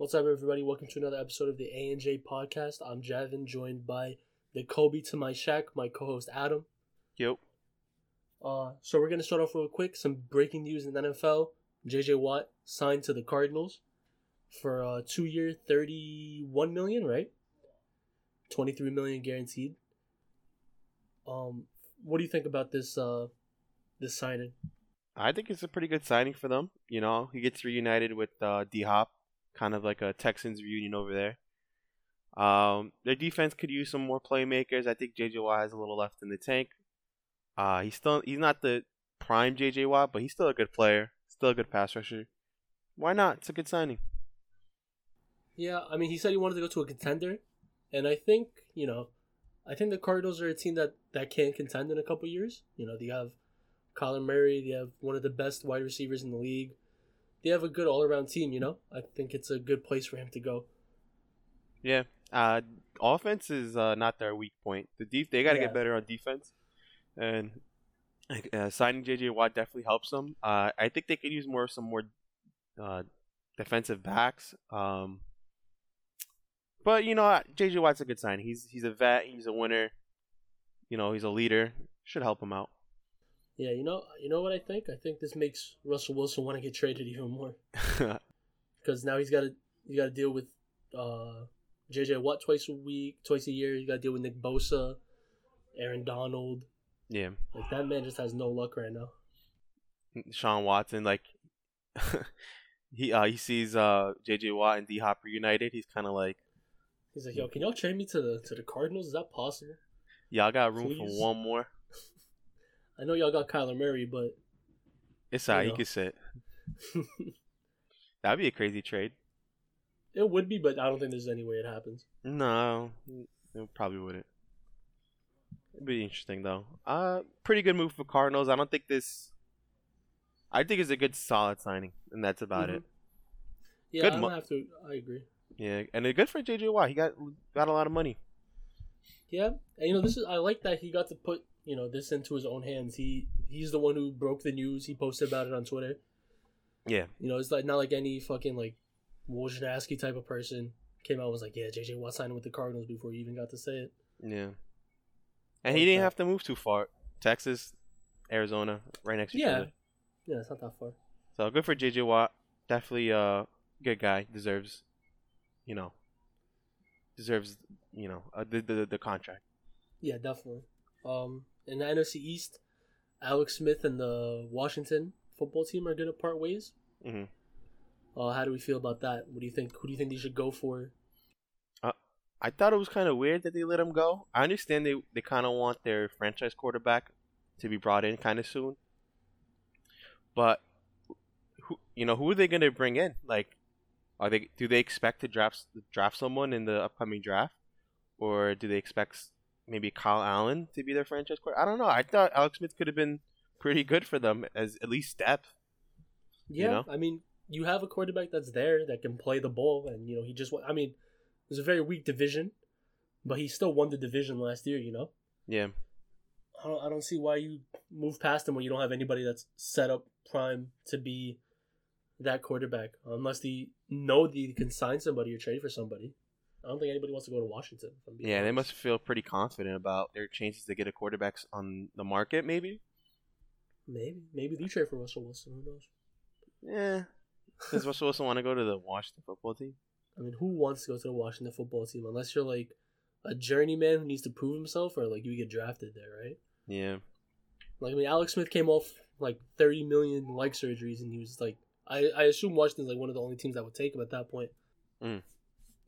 What's up, everybody? Welcome to another episode of the A and J podcast. I'm Javin, joined by the Kobe to my Shaq, my co-host Adam. Yep. Uh, so we're gonna start off real quick. Some breaking news in the NFL: J.J. Watt signed to the Cardinals for a two-year, thirty-one million, right? Twenty-three million guaranteed. Um, what do you think about this? Uh, this signing? I think it's a pretty good signing for them. You know, he gets reunited with uh, D Hop, kind of like a Texans reunion over there. Um, their defense could use some more playmakers. I think JJ Watt has a little left in the tank. Uh, he's still he's not the prime JJ Watt, but he's still a good player, still a good pass rusher. Why not? It's a good signing. Yeah, I mean, he said he wanted to go to a contender, and I think you know, I think the Cardinals are a team that that can contend in a couple years. You know, they have Kyler Murray, they have one of the best wide receivers in the league. They have a good all around team. You know, I think it's a good place for him to go. Yeah, uh, offense is uh, not their weak point. The def- they got to Yeah. get better on defense, and uh, signing JJ Watt definitely helps them. Uh, I think they could use more some more uh, defensive backs. Um, but you know, JJ Watt's a good sign. He's he's a vet. He's a winner. You know, he's a leader. Should help him out. Yeah, you know, you know what I think? I think this makes Russell Wilson want to get traded even more because now he's got to he's got to deal with uh, JJ Watt twice a week, twice a year. You got to deal with Nick Bosa, Aaron Donald. yeah, Like that man just has no luck right now. Sean Watson like. he uh, he sees uh, JJ Watt and D Hop reunited. He's kind of like. He's like, yo, can y'all trade me to the to the Cardinals? Is that possible? Y'all got room Please? for one more. I know y'all got Kyler Murray, but It's. You You know. can sit. That'd be a crazy trade. it would be. But I don't think there's any way it happens. No, it probably wouldn't. It'd be interesting though. Uh, pretty good move for Cardinals. I don't think this. I think it's a good, solid signing, and that's about Mhm. it. Yeah, Good I don't mo- have to. I agree. Yeah, and it's good for JJ Watt. He got got a lot of money. Yeah, and you know this is. I like that he got to put you know this into his own hands. He he's the one who broke the news. He posted about it on Twitter. Yeah, You know, it's like not like any fucking like Wojnarowski type of person came out and was like, yeah, JJ Watt signing with the Cardinals before he even got to say it. yeah. And he didn't have to move too far. Texas, Arizona, right next to each other. yeah, it's not that far. So good for JJ Watt. Definitely a good guy. Deserves, you know, deserves, you know, uh, the, the the contract. Yeah, definitely. Um, in the NFC East, Alex Smith and the Washington football team are gonna part ways. hmm Uh, how do we feel about that? What do you think? Who do you think they should go for? I thought it was kind of weird that they let him go. I understand they they kind of want their franchise quarterback to be brought in kind of soon, but who you know who are they going to bring in? Like, are they do they expect to draft draft someone in the upcoming draft, or do they expect maybe Kyle Allen to be their franchise quarterback? I don't know. I thought Alex Smith could have been pretty good for them as at least depth. Yeah, You know? I mean, you have a quarterback that's there that can play the ball, and you know he just. I mean, it was a very weak division, but he still won the division last year. You know, Yeah, I don't. I don't see why you move past him when you don't have anybody that's set up prime to be that quarterback, unless they know they can sign somebody or trade for somebody. I don't think anybody wants to go to Washington. yeah. They must feel pretty confident about their chances to get a quarterback on the market. Maybe. Maybe, maybe they trade for Russell Wilson. Who knows? Yeah. Does Russell Wilson want to go to the Washington football team? I mean, who wants to go to the Washington football team unless you're like a journeyman who needs to prove himself, or like you get drafted there, right? Yeah. Like I mean, Alex Smith came off like 30 million leg surgeries, and he was like, I I assume Washington's like one of the only teams that would take him at that point. Mm.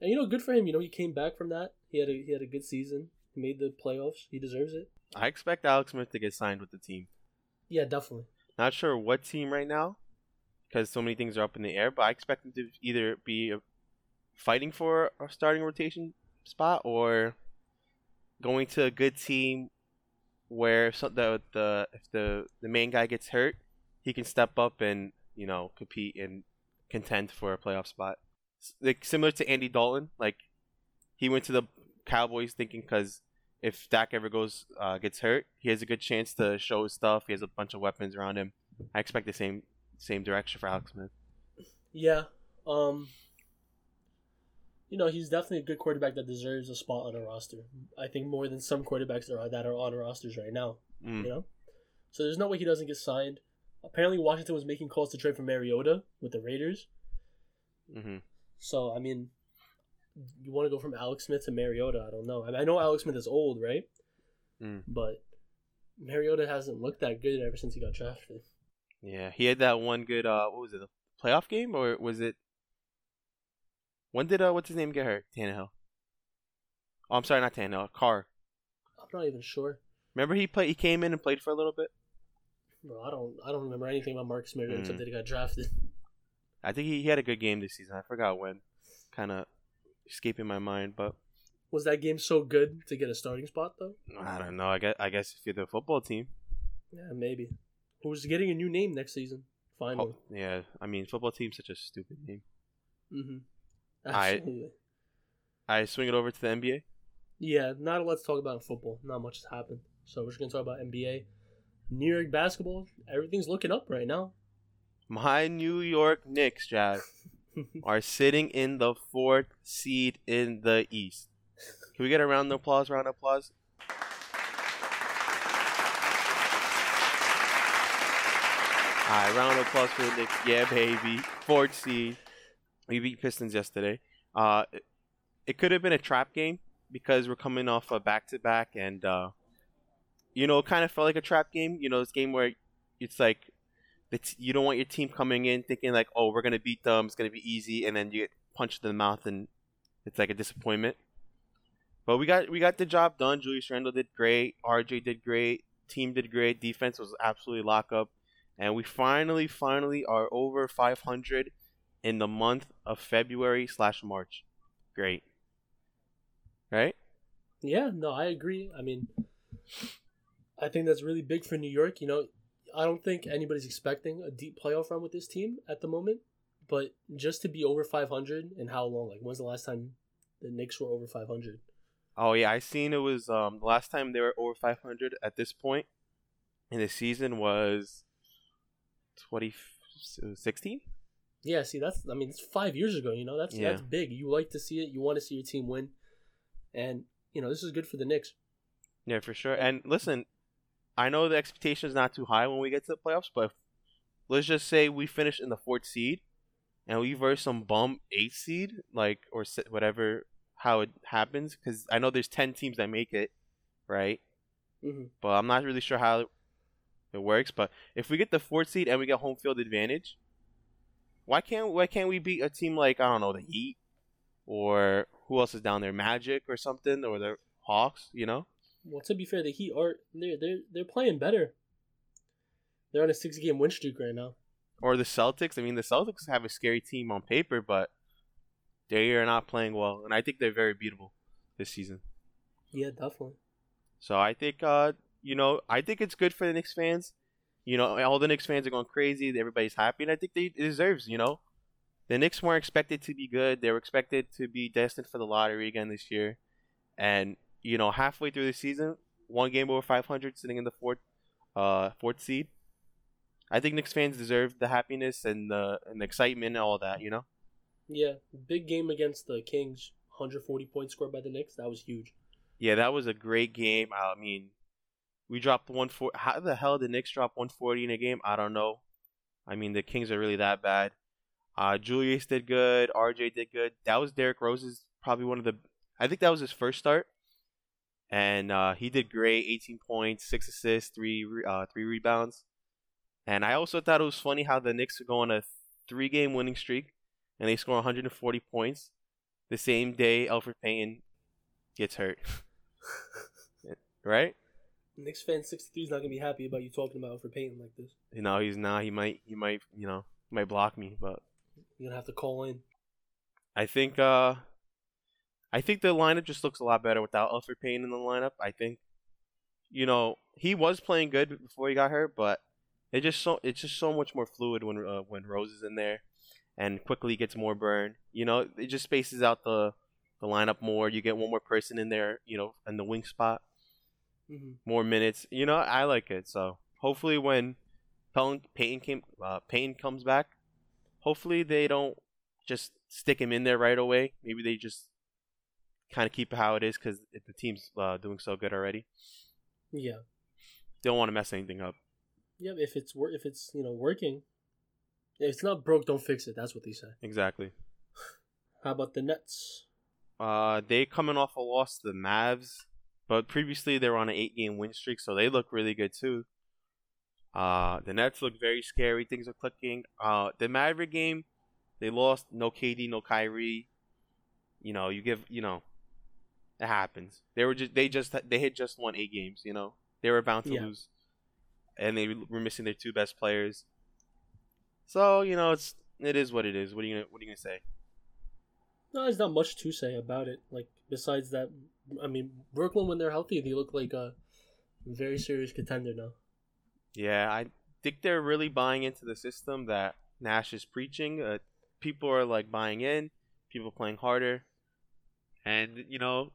And you know, good for him. You know, he came back from that. He had a he had a good season. He made the playoffs. He deserves it. I expect Alex Smith to get signed with the team. Yeah, definitely. Not sure what team right now, because so many things are up in the air. But I expect him to either be fighting for a starting rotation spot or going to a good team where so, the the if the the main guy gets hurt, he can step up and you know compete and contend for a playoff spot. Like similar to Andy Dalton, like he went to the Cowboys thinking because if Dak ever goes uh, gets hurt, he has a good chance to show his stuff. He has a bunch of weapons around him. I expect the same same direction for Alex Smith. Yeah. Um. you know, he's definitely a good quarterback that deserves a spot on a roster. I think more than some quarterbacks that are that are on rosters right now. Mm. You know, so there's no way he doesn't get signed. Apparently, Washington was making calls to trade for Mariota with the Raiders. hmm So I mean, you want to go from Alex Smith to Mariota? I don't know. I, mean, I know Alex Smith is old, right? Mm. But Mariota hasn't looked that good ever since he got drafted. Yeah, he had that one good. Uh, what was it? A playoff game or was it? When did uh, what's his name get hurt? Tannehill. Oh, I'm sorry, not Tannehill. Carr. I'm not even sure. Remember he played. He came in and played for a little bit. Bro, I don't. I don't remember anything about Marcus Mariota Mm. except that he got drafted. I think he, he had a good game this season. I forgot when. Kind of escaping my mind, but Was that game so good to get a starting spot though? I don't know. I guess I guess if you're the football team, Yeah, maybe. Who's getting a new name next season? Finally. oh, yeah. I mean, football team's such a stupid name. Mm-hmm. I- Absolutely. I swing it over to the NBA. Yeah, not a lot to talk about in football. Not much has happened. So we're just gonna talk about NBA. New York basketball. Everything's looking up right now. My New York Knicks, Jazz, are sitting in the fourth seed in the East. Can we get a round of applause? Round of applause. All right, round of applause for the Knicks. Yeah, baby. Fourth seed. We beat Pistons yesterday. Uh, it, it could have been a trap game because we're coming off a back to back, and uh, you know, it kind of felt like a trap game. You know, this game where it's like t- you don't want your team coming in thinking like, oh, we're gonna beat them, it's gonna be easy, and then you get punched in the mouth, and it's like a disappointment. But we got we got the job done. Julius Randle did great. RJ did great. Team did great. Defense was absolutely lock up, and we finally, finally are over 500 in the month of February slash March. Great, right? Yeah, no, I agree. I mean, I think that's really big for New York. You know, I don't think anybody's expecting a deep playoff run with this team at the moment. But just to be over 500 and how long? Like, when's the last time the Knicks were over 500? Oh yeah, I seen it was um the last time they were over 500 at this point in the season was 2016. Yeah, see, that's I mean, it's five years ago. You know, that's Yeah. that's big. You like to see it. You want to see your team win, and you know this is good for the Knicks. Yeah, for sure. And listen, I know the expectation is not too high when we get to the playoffs, but let's just say we finish in the fourth seed and we verse some bum eighth seed, like or whatever, how it happens. Because I know there's ten teams that make it, right? hmm But I'm not really sure how it works. But if we get the fourth seed and we get home field advantage, why can't why can't we beat a team like I don't know the Heat or who else is down there, Magic or something, or the Hawks? You know. Well, to be fair, the Heat are they're they're they're playing better. They're on a six game win streak right now. or the Celtics. I mean, the Celtics have a scary team on paper, but they are not playing well, and I think they're very beatable this season. Yeah, definitely. So I think, uh, you know, I think it's good for the Knicks fans. You know, all the Knicks fans are going crazy. Everybody's happy, and I think they it deserves. You know, the Knicks weren't expected to be good. They were expected to be destined for the lottery again this year, and you know, halfway through the season, one game over 500, sitting in the fourth, uh, fourth seed. I think Knicks fans deserve the happiness and the and the excitement and all that. You know. Yeah, big game against the Kings. 140 points scored by the Knicks. That was huge. Yeah, that was a great game. I mean, we dropped one four. How the hell did Knicks drop 140 in a game? I don't know. I mean, the Kings are really that bad. Uh, Julius did good. RJ did good. That was Derrick Rose's probably one of the. I think that was his first start, and uh, he did great. 18 points, six assists, three uh, three rebounds. And I also thought it was funny how the Knicks are going a three game winning streak, and they score 140 points the same day Elfrid Payton gets hurt. right? Knicks fan 63 is not gonna be happy about you talking about Elfrid Payton like this. You know, he's not. He might. He might. You know, he might block me. But You're gonna have to call in. I think. uh I think the lineup just looks a lot better without Elfrid Payne in the lineup. I think. You know, he was playing good before he got hurt, but it just so it's just so much more fluid when uh, when Rose is in there, and Quickley gets more burn. You know, it just spaces out the the lineup more. You get one more person in there. You know, in the wing spot. hmm more minutes. You know, I like it. So hopefully, when Payton, Payton came, uh, Payton comes back, hopefully they don't just stick him in there right away. Maybe they just kind of keep it how it is because the team's uh, doing so good already. Yeah. They don't want to mess anything up. Yeah. If it's wor- if it's you know working, if it's not broke, don't fix it. That's what they say. Exactly. How about the Nets? Uh, they coming off a loss to the Mavs, but previously they were on an eight-game win streak, so they look really good too. Uh, the Nets look very scary. Things are clicking. Uh, the Maverick game, they lost. No KD, no Kyrie. You know, you give. You know, it happens. They were just. They just. They had just won eight games. You know, they were bound to Yeah. lose, and they were missing their two best players. So you know, it's it is what it is. What are you gonna What are you gonna say? No, there's not much to say about it. Like besides that, I mean, Brooklyn when they're healthy, they look like a very serious contender now. Yeah, I think they're really buying into the system that Nash is preaching. Uh, people are like buying in, people playing harder, and you know,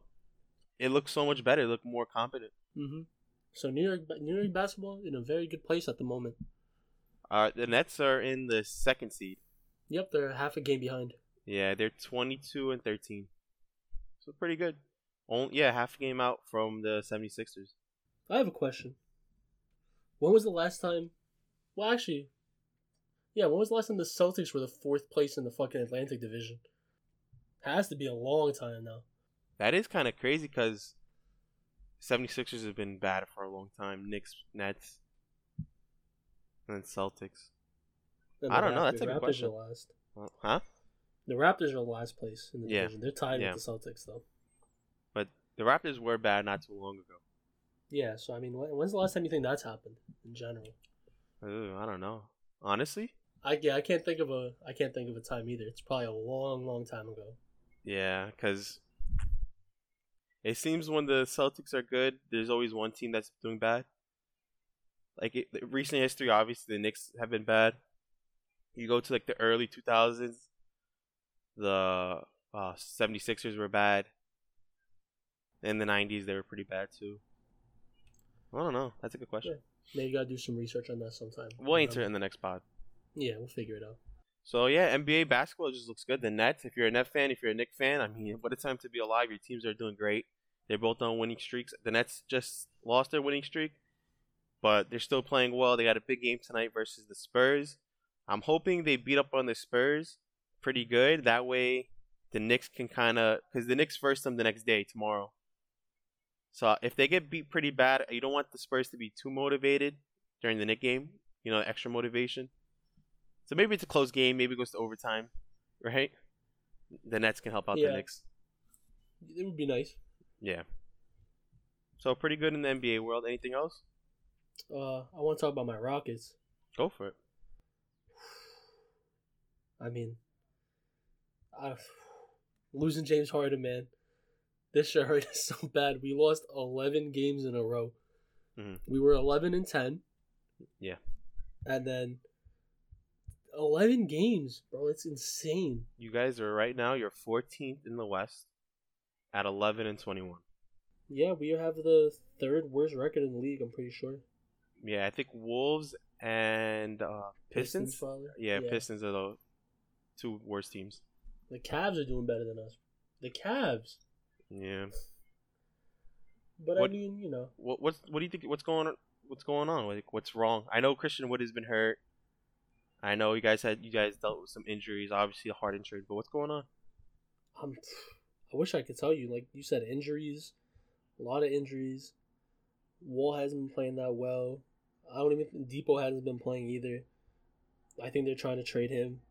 it looks so much better. It look more competent. hmm So New York, New York basketball in a very good place at the moment. Uh, the Nets are in the second seed. Yep, they're half a game behind. Yeah, they're twenty-two and thirteen, so pretty good. Only yeah, half a game out from the 76ers. I have a question. When was the last time? Well, actually, yeah. When was the last time the Celtics were the fourth place in the fucking Atlantic Division? Has to be a long time now. That is kind of crazy because 76ers have been bad for a long time. Knicks, Nets, and then Celtics. And I don't know, that's a good Raptors question. Are last. Uh, Huh? The Raptors are the last place in the Yeah. division. They're tied Yeah. with the Celtics though. But the Raptors were bad not too long ago. Yeah, so I mean, when's the last time you think that's happened in general? Ooh, I don't know. Honestly, I yeah, I can't think of a I can't think of a time either. It's probably a long, long time ago. yeah, because it seems when the Celtics are good, there's always one team that's doing bad. Like it, recent history, obviously the Knicks have been bad. You go to like the early 2000s, the uh, 76ers were bad. In the 90s, they were pretty bad too. I don't know. That's a good question. Maybe you gotta do some research on that sometime. We'll answer it Um, in the next pod. Yeah, we'll figure it out. So yeah, NBA basketball just looks good. The Nets, if you're a Net fan, if you're a Knick fan, I mean, what a time to be alive. Your teams are doing great. They're both on winning streaks. The Nets just lost their winning streak, but they're still playing well. They got a big game tonight versus the Spurs. I'm hoping they beat up on the Spurs pretty good. That way, the Knicks can kind of because the Knicks first them the next day tomorrow. So if they get beat pretty bad, you don't want the Spurs to be too motivated during the Knick game. You know, extra motivation. So maybe it's a close game. Maybe it goes to overtime, right? The Nets can help out Yeah. the Knicks. It would be nice. Yeah. So pretty good in the NBA world. Anything else? Uh, I want to talk about my Rockets. Go for it. I mean, I, losing James Harden, man, this shit hurt us so bad. We lost eleven games in a row. Mhm. We were eleven and ten. Yeah. and then eleven games, bro. It's insane. You guys are right now. You're 14th in the West at 11 and 21. Yeah, we have the third worst record in the league. I'm pretty sure. Yeah, I think Wolves and uh, Pistons. probably. yeah, Pistons are the two worst teams. The Cavs are doing better than us. The Cavs. Yeah. But What- I mean, you know, What what's what do you think? What's going on? What's going on? Like what's wrong? I know Christian Wood has been hurt. I know you guys had you guys dealt with some injuries, obviously a heart injury, but what's going on? I'm. I wish I could tell you. Like you said, injuries, a lot of injuries. Wall hasn't been playing that well. I don't even. think Dipo hasn't been playing either. I think they're trying to trade him,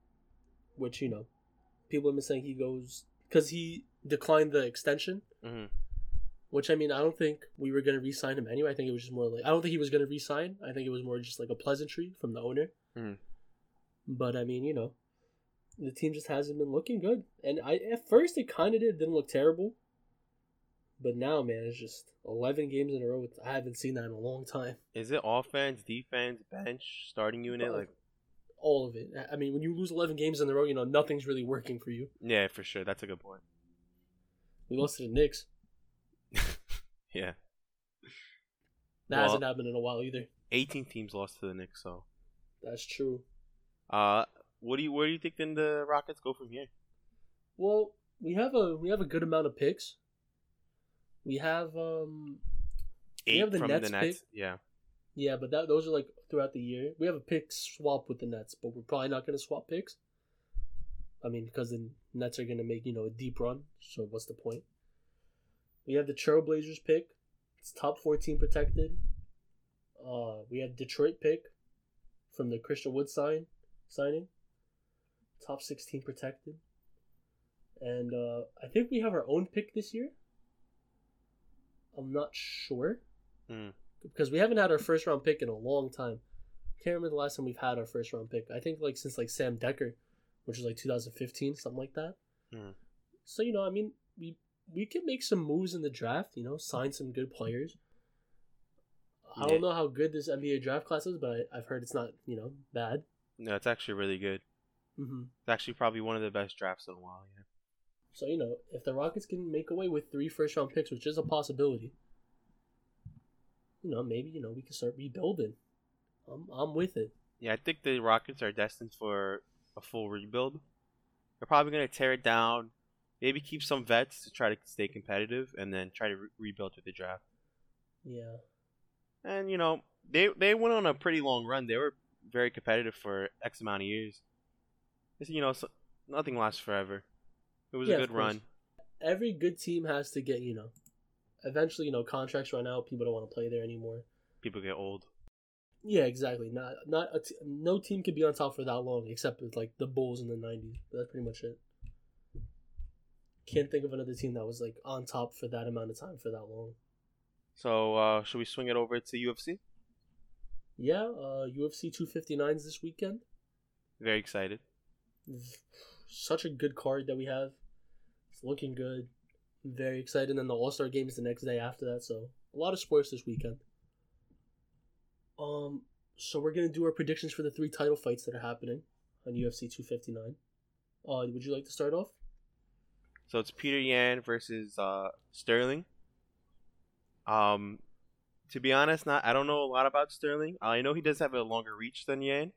which you know, people have been saying he goes because he declined the extension. hmm Which I mean, I don't think we were gonna re-sign him anyway. I think it was just more like I don't think he was gonna re-sign. I think it was more just like a pleasantry from the owner. Mhm. But I mean, you know, the team just hasn't been looking good. And I at first it kind of did didn't look terrible, but now man, it's just eleven games in a row. I haven't seen that in a long time. Is it offense, defense, bench, starting unit? Like All of it. I- I mean, when you lose eleven games in a row, you know nothing's really working for you. yeah, for sure. That's a good point. We lost to the Knicks. yeah, That Well- hasn't happened in a while either. 18 teams lost to the Knicks. So, That's true. uh, what do you where do you think then the Rockets go from here? Well, we have a we have a good amount of picks. We have um Eight have the from Nets the Nets. pick. Yeah. yeah, but that those are like throughout the year. We have a pick swap with the Nets, but we're probably not going to swap picks. I mean, because the Nets are going to make you know a deep run. So what's the point? We have the Trailblazers pick. It's top fourteen protected. Uh, we have Detroit pick from the Christian Wood sign signing. Top sixteen protected. And uh, I think we have our own pick this year. I'm not sure Mm. because we haven't had our first round pick in a long time. Can't remember the last time we've had our first round pick. I think like since like Sam Dekker, which was like 2015, something like that. Mm. So you know, I mean, we we can make some moves in the draft. You know, sign some good players. I don't know how good this NBA draft class is, but I, I've heard it's not you know bad. No, it's actually really good. Hmm It's actually probably one of the best drafts in a while. Yeah. So you know, if the Rockets can make away with three first round picks, which is a possibility, you know, maybe you know we can start rebuilding. I'm I'm with it. Yeah, I think the Rockets are destined for a full rebuild. They're probably going to tear it down, maybe keep some vets to try to stay competitive, and then try to re- rebuild with the draft. Yeah. And you know, they they went on a pretty long run. They were very competitive for X amount of years. You know, so, nothing lasts forever. It was Yeah, a good run. Every good team has to get you know, eventually you know contracts run out. People don't want to play there anymore. People get old. Yeah, exactly. Not not a t- no team could be on top for that long except with like the Bulls in the '90s. But that's pretty much it. Can't think of another team that was like on top for that amount of time for that long. So uh, should we swing it over to UFC? Yeah, uh, UFC 259s this weekend. Very excited. Such a good card that we have. It's looking good. Very excited. And then the All Star game is the next day after that, so a lot of sports this weekend. Um, so we're gonna do our predictions for the three title fights that are happening on UFC 259. Uh, would you like to start off? So it's Peter Yan versus uh, Sterling. Um, to be honest, not I don't know a lot about Sterling. I know he does have a longer reach than Yan.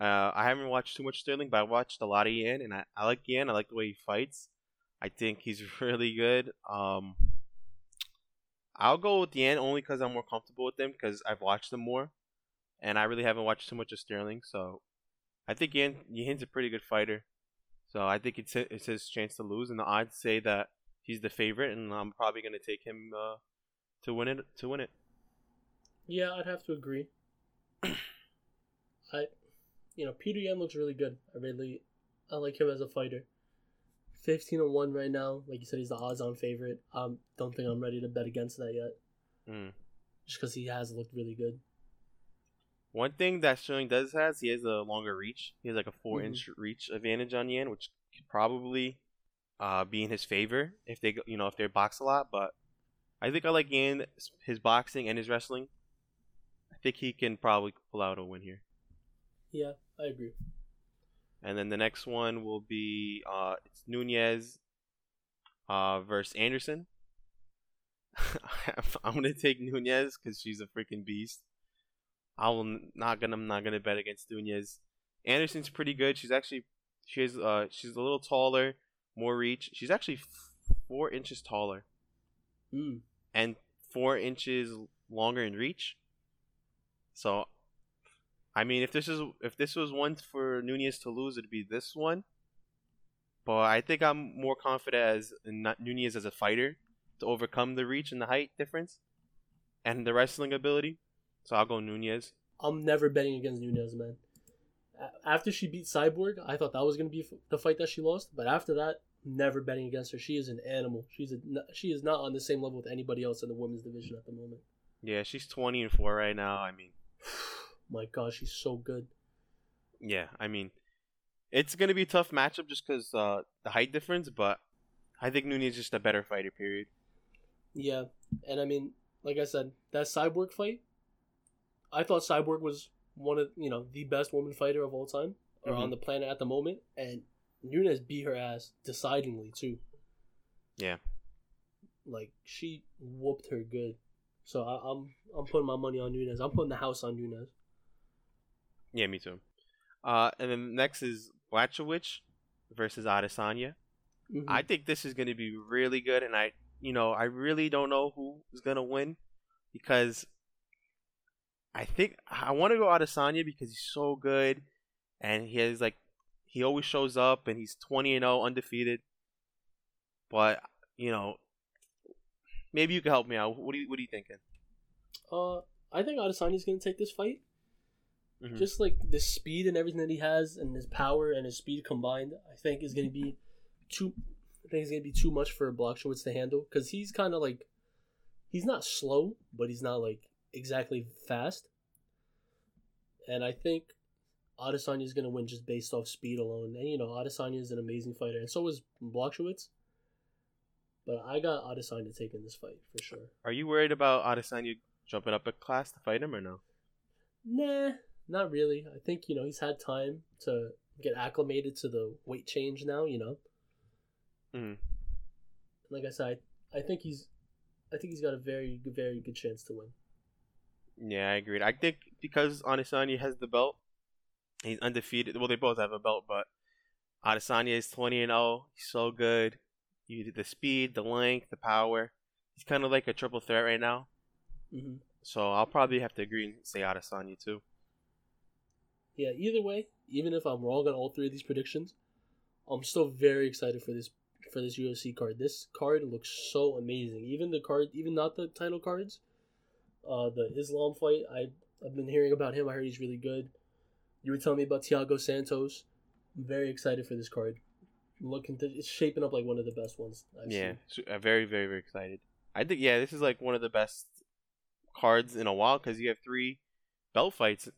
Uh, I haven't watched too much Sterling, but I watched a lot of Yan, and I, I like Yan. I like the way he fights. I think he's really good. Um, I'll go with Yan only because I'm more comfortable with him because I've watched him more, and I really haven't watched too much of Sterling. So I think Yan Yan's a pretty good fighter. So I think it's it's his chance to lose, and the odds say that he's the favorite, and I'm probably gonna take him uh, to win it. To win it, Yeah, I'd have to agree. I, you know, Peter Yan looks really good. I really, I like him as a fighter. Fifteen and one right now. Like you said, he's the odds-on favorite. I um, don't think I'm ready to bet against that yet, mm. just because he has looked really good. one thing that Sterling does has he has a longer reach. He has like a 4 inch reach advantage on Yan, which could probably uh, be in his favor if they you know if they box a lot. But I think I like Yan, his boxing and his wrestling. I think he can probably pull out a win here. Yeah, I agree. And then the next one will be uh, it's Nunes uh, versus Anderson. I'm gonna take Nunes because she's a freaking beast. I will not gonna I'm not gonna bet against Nunes. Anderson's pretty good. She's actually she has uh she's a little taller, more reach. She's actually four inches taller Mm. and four inches longer in reach. So, I mean, if this is if this was one for Nunes to lose, it'd be this one. But I think I'm more confident as Nunes as a fighter to overcome the reach and the height difference, and the wrestling ability. So I'll go Nunes. I'm never betting against Nunes, man. After she beat Cyborg, I thought that was gonna be the fight that she lost. But after that, never betting against her. She is an animal. She's a she is not on the same level with anybody else in the women's division at the moment. Yeah, she's 20 and four right now. I mean, My God, she's so good. yeah, I mean, it's gonna be a tough matchup just because uh, the height difference. But I think Nunes is just a better fighter. Period. Yeah, and I mean, like I said, that Cyborg fight, I thought Cyborg was one of you know the best woman fighter of all time or Mhm. on the planet at the moment, and Nunes beat her ass decidingly too. Yeah. like she whooped her good. So I, I'm I'm putting my money on Nunes. I'm putting the house on Nunes. Yeah, me too. Uh, and then next is Blachowicz versus Adesanya. Mhm. I think this is going to be really good, and I, you know, I really don't know who is going to win because I think I want to go Adesanya because he's so good, and he has like he always shows up, and he's twenty and zero, undefeated. But you know, maybe you can help me out. What do you What are you thinking? uh, I think Adesanya's gonna take this fight. Mhm. Just like the speed and everything that he has, and his power and his speed combined, I think is gonna be too. I think it's gonna be too much for Blachowicz to handle because he's kind of like, he's not slow, but he's not like exactly fast. And I think Adesanya is gonna win just based off speed alone. And you know, Adesanya is an amazing fighter, and so is Blachowicz. But I got Adesanya taking this fight for sure. Are you worried about Adesanya jumping up a class to fight him or no? Nah, not really. I think you know he's had time to get acclimated to the weight change now. You know, Mhm. like I said, I, think he's, I think he's got a very, very good chance to win. Yeah, I agree. I think because Adesanya has the belt, he's undefeated. Well, they both have a belt, but Adesanya is twenty and zero. He's so good. You the speed, the length, the power. He's kind of like a triple threat right now. hmm So I'll probably have to agree and say Adesanya too. Yeah. Either way, even if I'm wrong on all three of these predictions, I'm still very excited for this for this UFC card. This card looks so amazing. Even the card, even not the title cards, uh, the Islam fight. I I've been hearing about him. I heard he's really good. You were telling me about Thiago Santos. I'm very excited for this card. Looking to, it's shaping up like one of the best ones. I've yeah, seen. uh, very, very, very excited. I think yeah, this is like one of the best cards in a while because you have three belt fights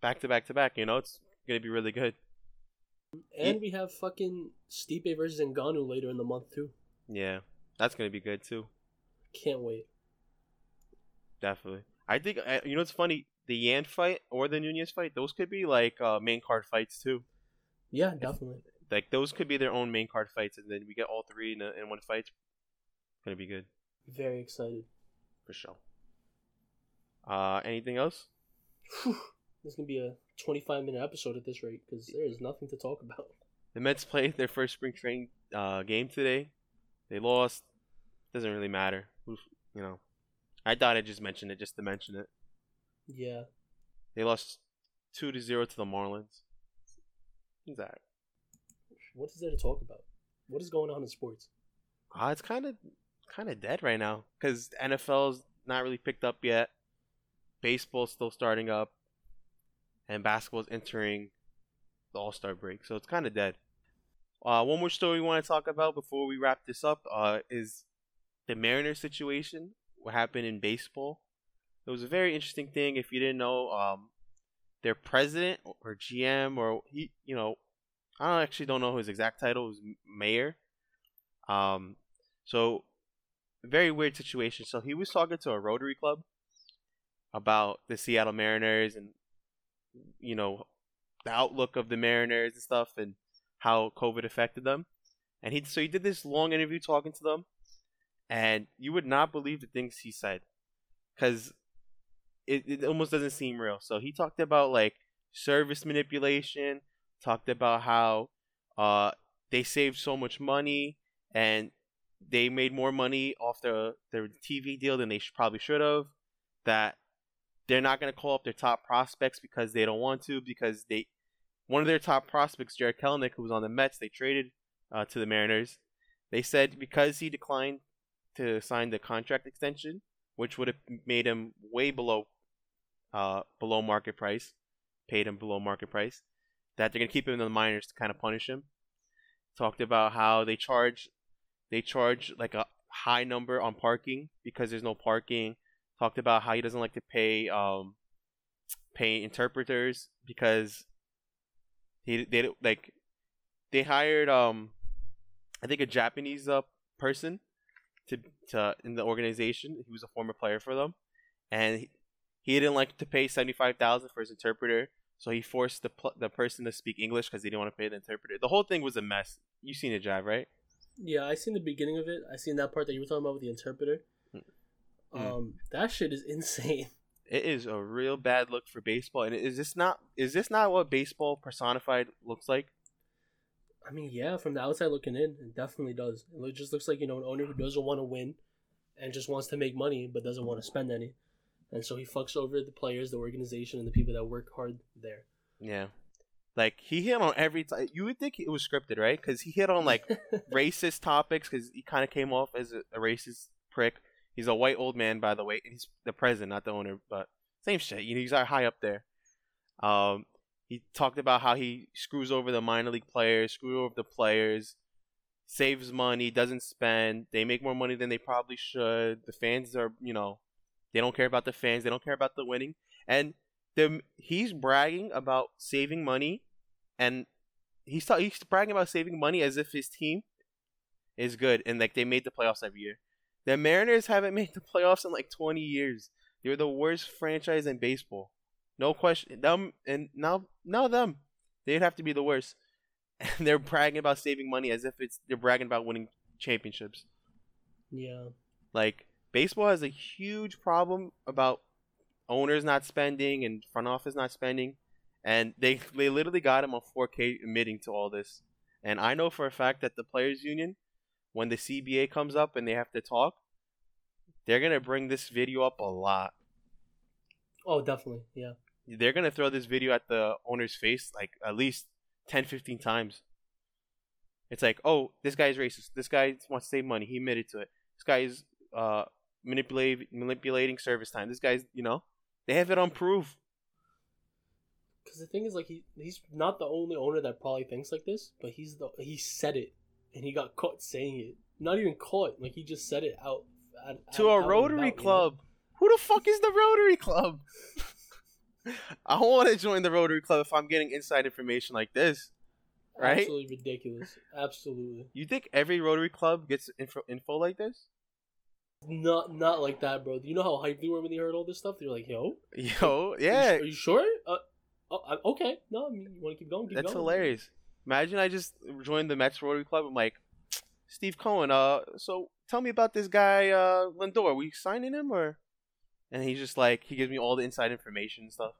back to back to back. You know, it's gonna be really good. And we have fucking Stipe versus Ngannou later in the month too. Yeah, that's gonna be good too. Can't wait. Definitely. I think you know it's funny. The Yan fight or the Nunes fight, those could be like uh, main card fights too. Yeah, definitely. Like those could be their own main card fights, and then we get all three in, a, in one fight. It's gonna be good Very excited. for sure. Uh, anything else? This is gonna be a 25 minute episode at this rate because there is nothing to talk about. The Mets played their first spring training uh, game today. They lost. Doesn't really matter. You know. I thought I just mentioned it just to mention it. Yeah, They lost two to zero to the Marlins. Who's that? what is there to talk about? What is going on in sports? Uh, it's kind of kind of dead right now because NFL's not really picked up yet. Baseball's still starting up, and basketball's entering the All Star break, so it's kind of dead. Uh, one more story we want to talk about before we wrap this up uh, is the Mariners situation. What happened in baseball? It was a very interesting thing. If you didn't know, um, their president or GM or he, you know, I actually don't know his exact title. It was Mather. Um, so very weird situation. So he was talking to a Rotary Club about the Seattle Mariners and you know the outlook of the Mariners and stuff and how COVID affected them. And he so he did this long interview talking to them, and you would not believe the things he said, because it, it almost doesn't seem real. So he talked about like service manipulation, talked about how uh they saved so much money and they made more money off their their TV deal than they sh- probably should have. That they're not going to call up their top prospects because they don't want to because they one of their top prospects, Jarred Kelenic, who was on the Mets, they traded uh, to the Mariners. They said because he declined to sign the contract extension, which would have made him way below uh, below market price, paid him below market price, that they're gonna keep him in the minors to kind of punish him. Talked about how they charge they charge like a high number on parking because there's no parking. Talked about how he doesn't like to pay um pay interpreters because he they like they hired um I think a Japanese uh, person to to in the organization. He was a former player for them, and he, he didn't like to pay seventy five thousand for his interpreter. So he forced the pl- the person to speak English because he didn't want to pay the interpreter. The whole thing was a mess. You seen it, Jive, right? Yeah, I seen the beginning of it. I seen that part that you were talking about with the interpreter. Mm. Um, that shit is insane. It is a real bad look for baseball. And is this not is this not what baseball personified looks like? I mean, yeah, from the outside looking in, it definitely does. It just looks like you know an owner who doesn't want to win, and just wants to make money but doesn't want to spend any, and so he fucks over the players, the organization, and the people that work hard there. Yeah. Like he hit on every time. You would think it was scripted, right? Because he hit on like racist topics. Because he kind of came off as a, a, racist prick. He's a white old man, by the way. He's the president, not the owner, but same shit. You know, he's high up there. Um, he talked about how he screws over the minor league players, screws over the players, saves money, doesn't spend. They make more money than they probably should. The fans are, you know, they don't care about the fans. They don't care about the winning. And the he's bragging about saving money and he's he's bragging about saving money as if his team is good and like they made the playoffs every year. The Mariners haven't made the playoffs in like 20 years. They're the worst franchise in baseball. No question. Them and now now them. They'd have to be the worst. And they're bragging about saving money as if it's they're bragging about winning championships. Yeah. Like baseball has a huge problem about owners not spending and front office not spending and they they literally got him on 4K admitting to all this. And I know for a fact that the players union, when the CBA comes up and they have to talk, they're gonna bring this video up a lot. Oh, definitely, yeah. They're gonna throw this video at the owner's face like at least 10, 15 times. It's like, oh, this guy's racist. This guy wants to save money. He admitted to it. This guy is uh, manipulating manipulating service time. This guy's, you know, they have it on proof. Because the thing is, like, he he's not the only owner that probably thinks like this, but he's the he said it, and he got caught saying it. Not even caught, like he just said it out. At, to a Rotary Club. You know? Who the fuck is the Rotary Club? I don't want to join the Rotary Club if I'm getting inside information like this. Right? Absolutely ridiculous. Absolutely. You think every Rotary Club gets info, info like this? Not not like that, bro. Do you know how hyped they were when they heard all this stuff? They're like, "Yo, yo, yeah." Are you, are you sure? Uh, Oh, okay. No, I mean, you want to keep going? Keep That's going. hilarious. Imagine I just joined the Mets Rotary Club. I'm like, Steve Cohen. Uh, so tell me about this guy, uh, Lindor. Are we signing him or? And he's just like, he gives me all the inside information and stuff.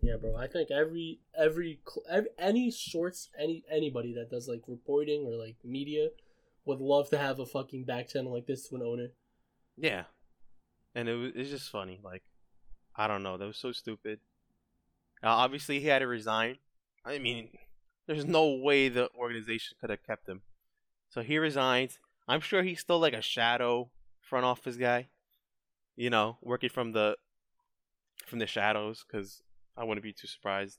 Yeah, bro. I think every every, every any sorts any anybody that does like reporting or like media would love to have a fucking back channel like this to an owner. Yeah, and it was it's just funny. Like, I don't know. That was so stupid. Uh, obviously, he had to resign. I mean, there's no way the organization could have kept him. So he resigns. I'm sure he's still like a shadow front office guy, you know, working from the from the shadows. Because I wouldn't be too surprised.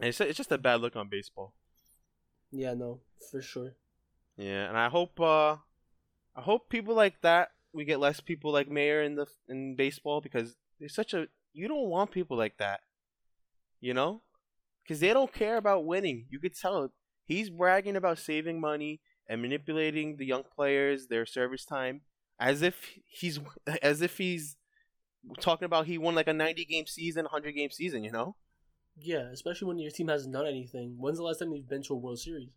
And it's it's just a bad look on baseball. Yeah, no, for sure. Yeah, and I hope uh I hope people like that we get less people like Mather in the in baseball because there's such a you don't want people like that you know, because they don't care about winning. You could tell he's bragging about saving money and manipulating the young players, their service time, as if he's as if he's talking about he won like a 90 game season, 100 game season, you know? Yeah, especially when your team hasn't done anything. When's the last time you've been to a World Series?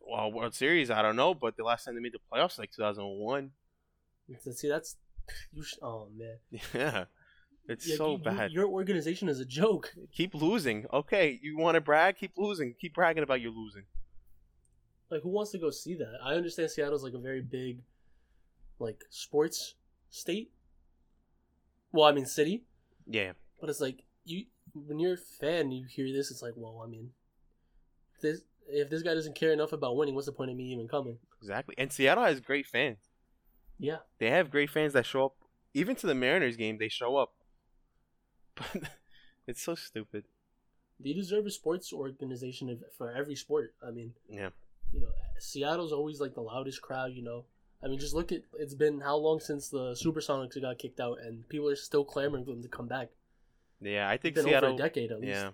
Well, World Series, I don't know, but the last time they made the playoffs like 2001. See, that's you. Sh- oh man. Yeah. It's yeah, so you, bad. Your organization is a joke. Keep losing. Okay, you want to brag? Keep losing. Keep bragging about your losing. Like, who wants to go see that? I understand Seattle's like a very big, like sports state. Well, I mean city. Yeah. But it's like you when you're a fan, you hear this. It's like, well, I mean, this if this guy doesn't care enough about winning, what's the point of me even coming? Exactly. And Seattle has great fans. Yeah. They have great fans that show up. Even to the Mariners game, they show up. But it's so stupid. They deserve a sports organization for every sport. I mean, yeah. You know, Seattle's always like the loudest crowd. You know, I mean, just look at it's been how long since the Supersonics got kicked out, and people are still clamoring for them to come back. Yeah, I think it's Seattle. over a decade at least. Yeah,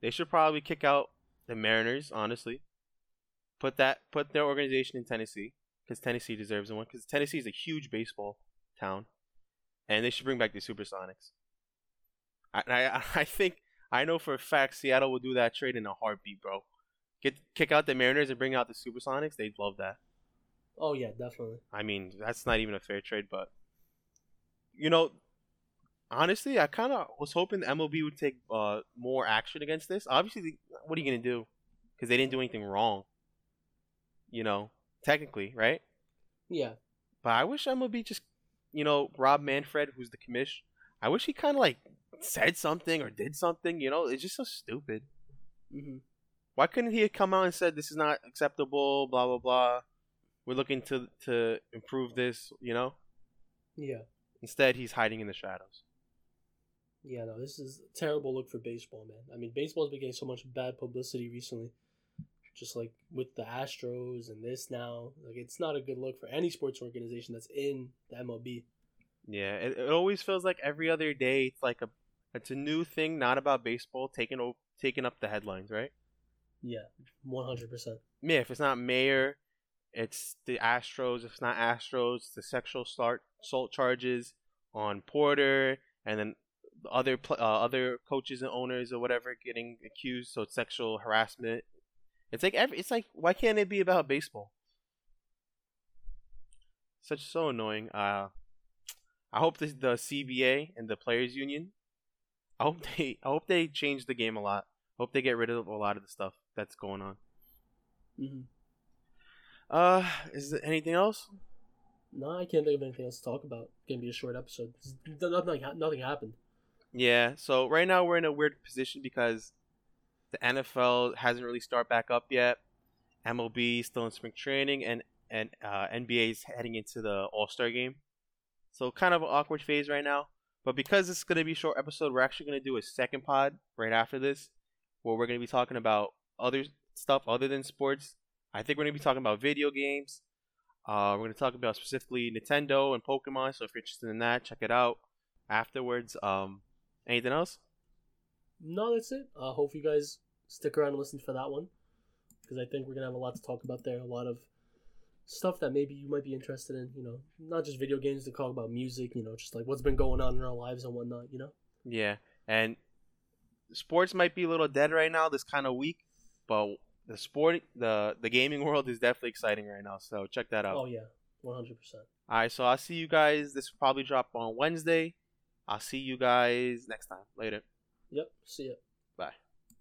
they should probably kick out the Mariners. Honestly, put that put their organization in Tennessee because Tennessee deserves one. Because Tennessee is a huge baseball town, and they should bring back the Supersonics. I, I I think I know for a fact Seattle will do that trade in a heartbeat, bro. Get kick out the Mariners and bring out the Supersonics. They'd love that. Oh yeah, definitely. I mean, that's not even a fair trade, but you know, honestly, I kind of was hoping the MLB would take uh, more action against this. Obviously, what are you gonna do? because they didn't do anything wrong. You know, technically, right? Yeah. But I wish MLB just, you know, Rob Manfred, who's the commish, I wish he kind of like said something or did something. You know, it's just so stupid. hmm Why couldn't he have come out and said this is not acceptable? Blah blah blah. We're looking to to improve this. You know. Yeah. Instead, he's hiding in the shadows. Yeah, no, this is a terrible look for baseball, man. I mean, baseball's been getting so much bad publicity recently. Just like with the Astros and this now. Like, it's not a good look for any sports organization that's in the MLB. Yeah, it, it always feels like every other day it's like a it's a new thing, not about baseball, taking o- taking up the headlines, right? Yeah, 100%. Yeah, if it's not Mather, it's the Astros. If it's not Astros, it's the sexual start assault charges on Porter, and then other pl- uh, other coaches and owners or whatever getting accused. So it's sexual harassment. It's like every. It's like why can't it be about baseball? Such so annoying. Uh, I hope this, the CBA and the players union. I hope they. I hope they change the game a lot. Hope they get rid of a lot of the stuff that's going on. hmm Uh, is there anything else? No, I can't think of anything else to talk about. It's gonna be a short episode. Nothing, nothing happened. Yeah. So right now we're in a weird position because the NFL hasn't really started back up yet. MLB is still in spring training, and and uh, NBA is heading into the All Star game. So kind of an awkward phase right now. But because it's gonna be a short episode, we're actually gonna do a second pod right after this, where we're gonna be talking about other stuff other than sports. I think we're gonna be talking about video games. Uh, we're gonna talk about specifically Nintendo and Pokemon. So if you're interested in that, check it out afterwards. Um, anything else? No, that's it. I uh, hope you guys stick around and listen for that one because I think we're gonna have a lot to talk about there. A lot of stuff that maybe you might be interested in. You know, not just video games. To talk about music. You know, just like what's been going on in our lives and whatnot. You know. Yeah, and sports might be a little dead right now this kind of week, but the sport, the the gaming world is definitely exciting right now. So check that out. Oh yeah, one hundred percent. All right, so I'll see you guys. This will probably drop on Wednesday. I'll see you guys next time. Later. Yep. See ya.